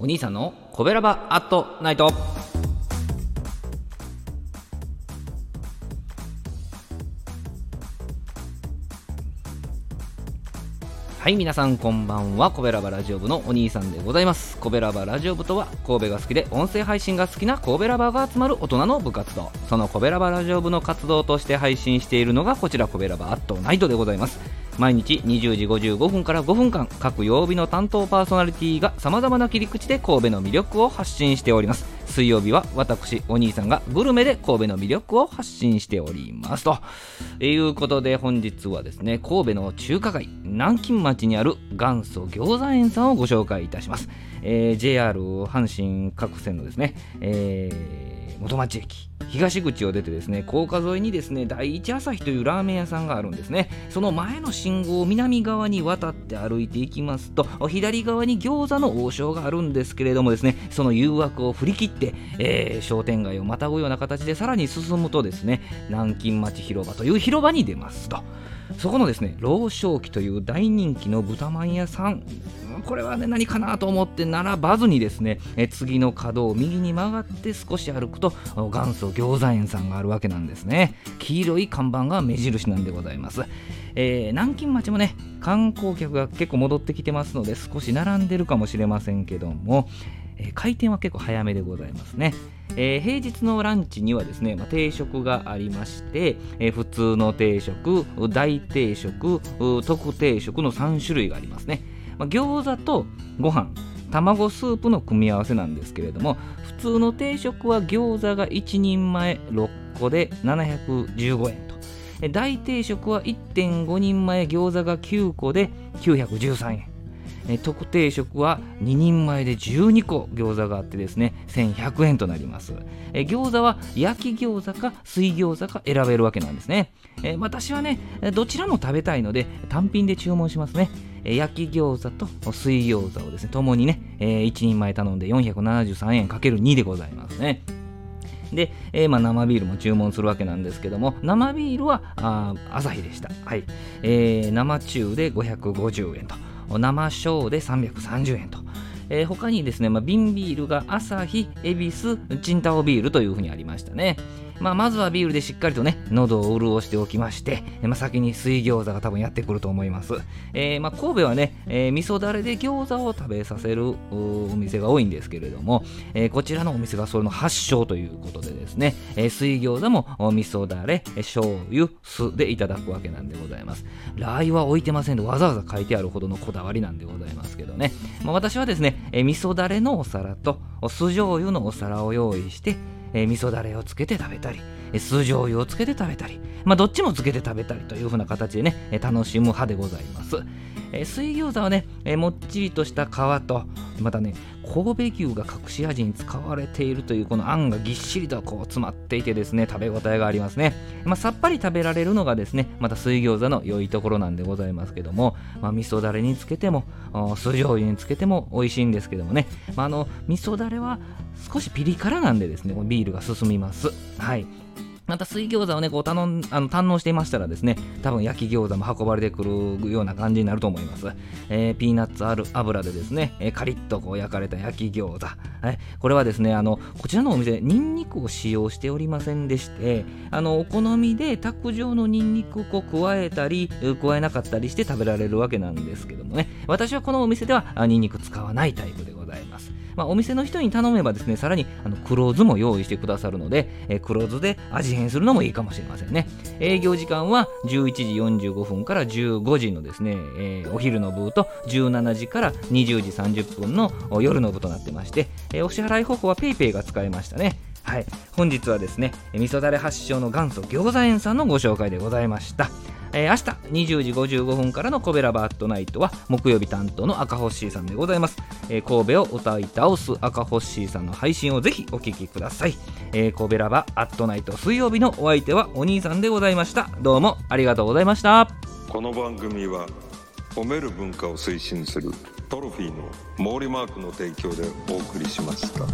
お兄さんのコベラバアットナイト。はい皆さんこんばんは。コベラバラジオ部のお兄さんでございます。コベラバラジオ部とは神戸が好きで音声配信が好きな神戸ラバーが集まる大人の部活動。そのコベラバラジオ部の活動として配信しているのがこちらコベラバアットナイトでございます。毎日20時55分から5分間各曜日の担当パーソナリティがさまざまな切り口で神戸の魅力を発信しております。水曜日は私お兄さんがグルメで神戸の魅力を発信しております。ということで本日はですね神戸の中華街南京町にある元祖餃子園さんをご紹介いたします、えー、JR 阪神各線のですね、えー、元町駅東口を出てですね高架沿いにですね第一朝日というラーメン屋さんがあるんですね。その前の信号を南側に渡って歩いていきますと左側に餃子の王将があるんですけれどもですねその誘惑を振り切って、えー、商店街をまたぐような形でさらに進むとですね南京町広場という広場に出ますと。そこのですね老少期という大人気の豚まん屋さん。これはね何かなと思って並ばずにですねえ次の角を右に曲がって少し歩くと元祖餃子園さんがあるわけなんですね。黄色い看板が目印なんでございます、えー、南京町もね観光客が結構戻ってきてますので少し並んでるかもしれませんけども、えー、開店は結構早めでございますね。えー、平日のランチにはですね、まあ、定食がありまして、えー、普通の定食、大定食、特定食の3種類がありますね。まあ、餃子とご飯卵スープの組み合わせなんですけれども普通の定食は餃子が1人前6個で715円と大定食は1.5人前餃子が9個で913円特定食は2人前で12個餃子があってですね1100円となります。え餃子は焼き餃子か水餃子か選べるわけなんですね。私はねどちらも食べたいので単品で注文しますね。焼き餃子と水餃子をですねともにね1人前頼んで473円かける2でございますね。で、えー、まあ、生ビールも注文するわけなんですけども生ビールはあ朝日でした、はい。えー、生中で550円と。生小で330円と。えー、他にですね、まあ、瓶ビールが朝日、恵比寿、チンタオビールというふうにありましたね。まあ、まずはビールでしっかりとね、喉を潤しておきまして、まあ、先に水餃子が多分やってくると思います。えー、まあ、神戸はね、えー、味噌だれで餃子を食べさせるお店が多いんですけれども、えー、こちらのお店がそれの発祥ということでですね、えー、水餃子も味噌だれ、醤油、酢でいただくわけなんでございます。ラー油は置いてませんで、わざわざ書いてあるほどのこだわりなんでございますけどね。まあ、私はですね、えー、味噌だれのお皿と酢醤油のお皿を用意して、えー、味噌だれをつけて食べたり、酢醤油をつけて食べたり、まあ、どっちもつけて食べたりという風な形でね、楽しむ派でございます。えー、水餃子はね、えー、もっちりとした皮と、またね、神戸牛が隠し味に使われているというこのあんがぎっしりとこう詰まっていてですね、食べ応えがありますね。まあ、さっぱり食べられるのがですね、また水餃子の良いところなんでございますけども、まあ、味噌だれにつけても、酢醤油につけても美味しいんですけどもね、まあ、あの味噌だれは少しピリ辛なんでですね、ビールが進みます。はい。また水餃子をね、こう頼んあの堪能していましたらですね、多分焼き餃子も運ばれてくるような感じになると思います。えー、ピーナッツある油でですね、えー、カリッとこう焼かれた焼き餃子。はい、これはですね、あの、こちらのお店、ニンニクを使用しておりませんでして、あの、お好みで卓上のニンニクをこう加えたり、加えなかったりして食べられるわけなんですけどもね、私はこのお店ではニンニク使わないタイプでございます。まあ、お店の人に頼めばですね、さらにあの黒酢も用意してくださるので、えー、黒酢で味変するのもいいかもしれませんね。営業時間は11時45分から15時のですね、えー、お昼の部と17時から20時30分の夜の部となってまして、えー、お支払い方法は PayPay が使えましたね。はい、本日はですね、味噌だれ発祥の元祖餃子園さんのご紹介でございました。えー、明日20時55分からのコベラバットナイトは木曜日担当の赤星さんでございます、えー、神戸を歌い倒す赤星さんの配信をぜひお聴きください、えー、神戸ラバアットナイト水曜日のお相手はお兄さんでございました。どうもありがとうございました。この番組は褒める文化を推進するトロフィーの毛利マークの提供でお送りしました。